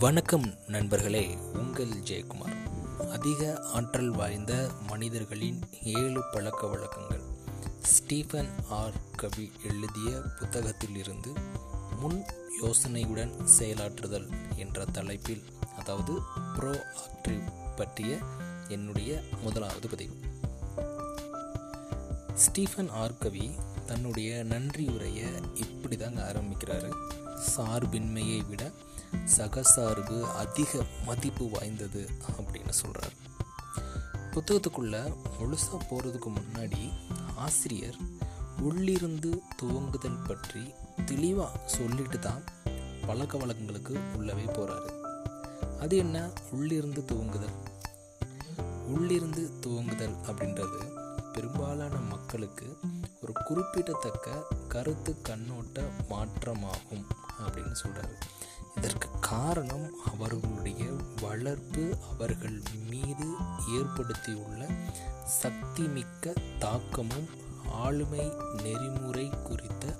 வணக்கம் நண்பர்களே உங்கள் ஜெயக்குமார். அதிக ஆற்றல் வாய்ந்த மனிதர்களின் ஏழு பழக்க வழக்கங்கள். Stephen R. கவி எழுதிய புத்தகத்தில் இருந்து முன் யோசனையுடன் செயலாற்றுதல் என்ற தலைப்பில் அதாவது ப்ரோ ஆக்டிவ் பற்றிய என்னுடைய முதலாவது பதிவு. Stephen R. கவி தன்னுடைய நன்றி உரையை இப்படி தாங்க ஆரம்பிக்கிறாரு. சார்பின்மையை விட சகசார்பு அதிக மதிப்பு வாய்ந்தது அப்படின்னு சொல்கிறார் புத்தகத்துக்குள்ள முழுசாக போகிறதுக்கு முன்னாடி ஆசிரியர் உள்ளிருந்து துவங்குதல் பற்றி தெளிவாக சொல்லிட்டு தான் பழக்க வழக்கங்களுக்கு உள்ளவே போகிறாரு அது என்ன? உள்ளிருந்து துவங்குதல். உள்ளிருந்து துவங்குதல் அப்படின்றது பெரும்பாலான மக்களுக்கு ஒரு குறிப்பிடத்தக்க கருத்து கண்ணோட்ட மாற்றமாகும் அப்படின்னு சொல்கிறாரு இதற்கு காரணம் அவர்களுடைய வளர்ப்பு அவர்கள் மீது ஏற்படுத்தியுள்ள சக்திமிக்க தாக்கமும் ஆளுமை நெறிமுறை குறித்த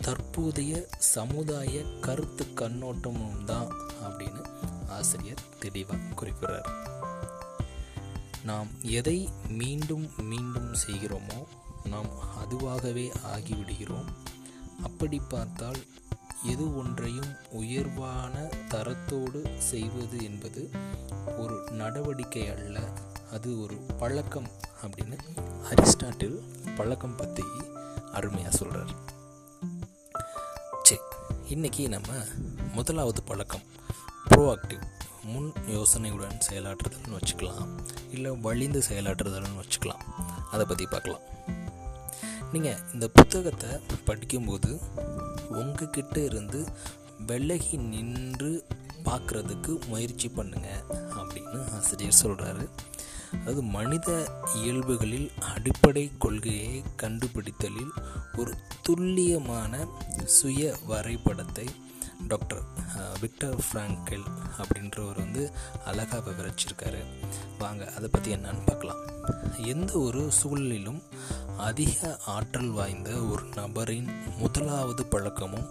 தற்போதைய சமுதாய கருத்து கண்ணோட்டமும் தான் அப்படின்னு ஆசிரியர் தெளிவாக குறிப்பிடுறார். நாம் எதை மீண்டும் மீண்டும் செய்கிறோமோ நாம் அதுவாகவே ஆகிவிடுகிறோம். அப்படி பார்த்தால் எது ஒன்றையும் உயர்வான தரத்தோடு செய்வது என்பது ஒரு நடவடிக்கை அல்ல. அது ஒரு பழக்கம் அப்படின்னு அரிஸ்டாட்டில் பழக்கம் பற்றி அருமையாக சொல்கிறார் சரி இன்றைக்கி நம்ம முதலாவது பழக்கம் ப்ரோஆக்டிவ் முன் யோசனையுடன் செயலாற்றுதல்னு வச்சுக்கலாம். இல்லை வழிந்து செயலாற்றுதல்னு வச்சுக்கலாம். அதை பற்றி பார்க்கலாம். நீங்கள் இந்த புத்தகத்தை படிக்கும்போது உங்ககிட்ட இருந்து விலகி நின்று பார்க்குறதுக்கு முயற்சி பண்ணுங்க அப்படின்னு ஆசிரியர் சொல்கிறாரு அது மனித இயல்புகளில் அடிப்படை கொள்கையை கண்டுபிடித்தலில் ஒரு துல்லியமான சுய வரைபடத்தை டாக்டர் விக்டர் ஃப்ராங்கல் அப்படின்றவர் வந்து அழகாக விவரிச்சிருக்காரு. வாங்க அதை பற்றி என்னன்னு பார்க்கலாம். எந்த ஒரு சூழலிலும் அதிக ஆற்றல் வாய்ந்த ஒரு நபரின் முதலாவது பழக்கமும்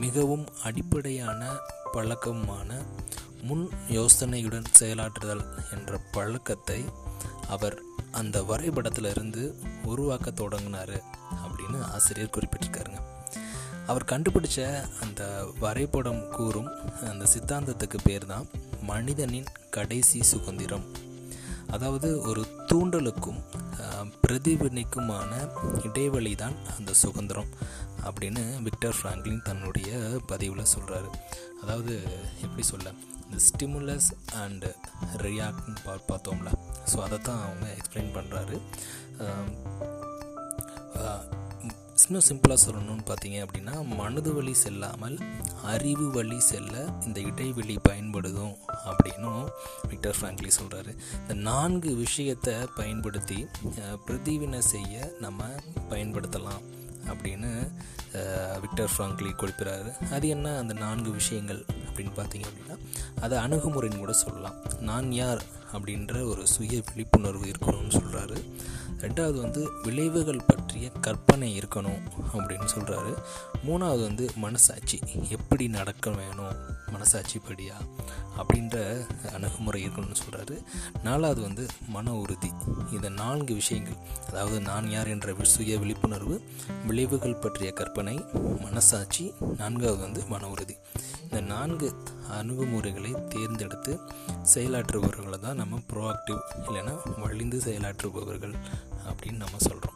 மிகவும் அடிப்படையான பழக்கமான முன் யோசனையுடன் செயலாற்றுதல் என்ற பழக்கத்தை அவர் அந்த வரைபடத்திலிருந்து உருவாக்க தொடங்கினார் அப்படின்னு ஆசிரியர் குறிப்பிட்டிருக்காருங்க. அவர் கண்டுபிடிச்ச அந்த வரைபடம் கூறும் அந்த சித்தாந்தத்துக்கு பேர் தான் மனிதனின் கடைசி சுதந்திரம். அதாவது ஒரு தூண்டலுக்கும் பிரதிபலிக்குமான இடைவெளி தான் அந்த சுதந்திரம் அப்படின்னு விக்டர் ஃப்ராங்க்லின் தன்னுடைய பதிவில் சொல்கிறாரு அதாவது எப்படி சொல்ல இந்த ஸ்டிமுலஸ் அண்டு ரியாக்ட்னு பா பார்த்தோம்ல. ஸோ அதை தான் அவங்க எக்ஸ்பிளைன் பண்ணுறாரு இன்னும் சிம்பிளாக சொல்லணும்னு பார்த்தீங்க அப்படின்னா மனது வழி செல்லாமல் அறிவு வழி செல்ல இந்த இடைவெளி பயன்படுதும் அப்படின்னும் விக்டர் ஃப்ராங்க்லி சொல்கிறாரு இந்த நான்கு விஷயத்தை பயன்படுத்தி பிரதிவினை செய்ய நம்ம பயன்படுத்தலாம் அப்படின்னு விக்டர் ஃப்ராங்க்லி குறிப்பிட்றாரு அது என்ன? அந்த நான்கு விஷயங்கள் அப்படின்னு பார்த்தீங்க அப்படின்னா அதை அணுகுமுறைன்னு கூட சொல்லலாம். நான் யார் அப்படின்ற ஒரு சுய விழிப்புணர்வு இருக்கணும்னு சொல்கிறாரு ரெண்டாவது வந்து விளைவுகள் பற்றி பற்றிய கற்பனை இருக்கணும் அப்படின்னு சொல்கிறாரு மூணாவது வந்து மனசாட்சி. எப்படி நடக்க வேணும்? மனசாட்சி படியா அப்படின்ற அணுகுமுறை இருக்கணும்னு சொல்கிறாரு நாலாவது வந்து மன உறுதி. இந்த நான்கு விஷயங்கள் அதாவது நான் யார் என்ற சுய விழிப்புணர்வு விளைவுகள் பற்றிய கற்பனை மனசாட்சி நான்காவது வந்து மன உறுதி. இந்த நான்கு அணுகுமுறைகளை தேர்ந்தெடுத்து செயலாற்றுபவர்களை தான் நம்ம ப்ரோஆக்டிவ் இல்லைன்னா வழிந்து செயலாற்றுபவர்கள் அப்படின்னு நம்ம சொல்கிறோம்